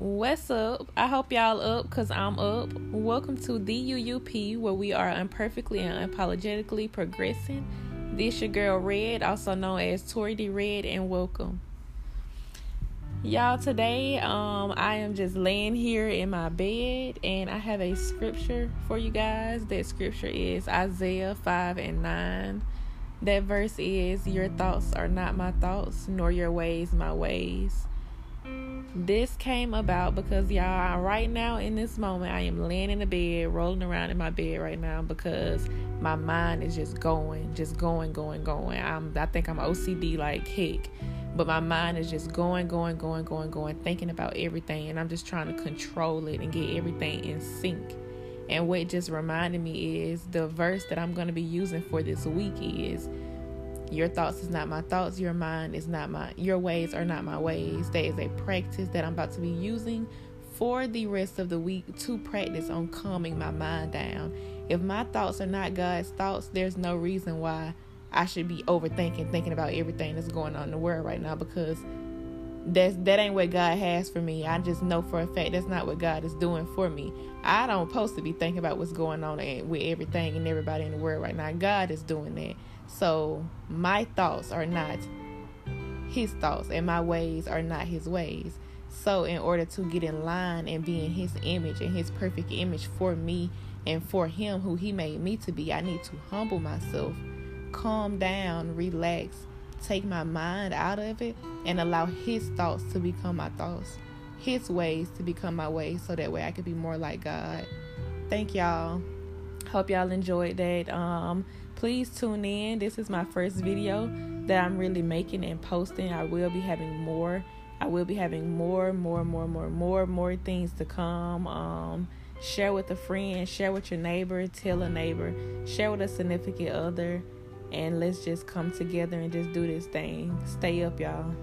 What's up? I hope y'all up because I'm up. Welcome to the UUP where we are imperfectly and unapologetically progressing. This your girl Red, also known as Tori D Red, and welcome. Y'all, today um I am just laying here in my bed and I have a scripture for you guys. That scripture is Isaiah 5 and 9. That verse is Your thoughts are not my thoughts, nor your ways my ways. This came about because y'all right now in this moment I am laying in the bed, rolling around in my bed right now because my mind is just going, just going, going, going. I'm I think I'm OCD like heck. But my mind is just going, going, going, going, going, thinking about everything and I'm just trying to control it and get everything in sync. And what just reminded me is the verse that I'm gonna be using for this week is your thoughts is not my thoughts. Your mind is not my, your ways are not my ways. That is a practice that I'm about to be using for the rest of the week to practice on calming my mind down. If my thoughts are not God's thoughts, there's no reason why I should be overthinking, thinking about everything that's going on in the world right now because that's that ain't what God has for me. I just know for a fact that's not what God is doing for me. I don't supposed to be thinking about what's going on with everything and everybody in the world right now. God is doing that. So my thoughts are not his thoughts and my ways are not his ways. So in order to get in line and be in his image and his perfect image for me and for him who he made me to be, I need to humble myself, calm down, relax, take my mind out of it and allow his thoughts to become my thoughts, his ways to become my ways so that way I could be more like God. Thank y'all. Hope y'all enjoyed that. Um please tune in. This is my first video that I'm really making and posting. I will be having more. I will be having more, more, more, more, more, more things to come. Um, share with a friend, share with your neighbor, tell a neighbor, share with a significant other, and let's just come together and just do this thing. Stay up, y'all.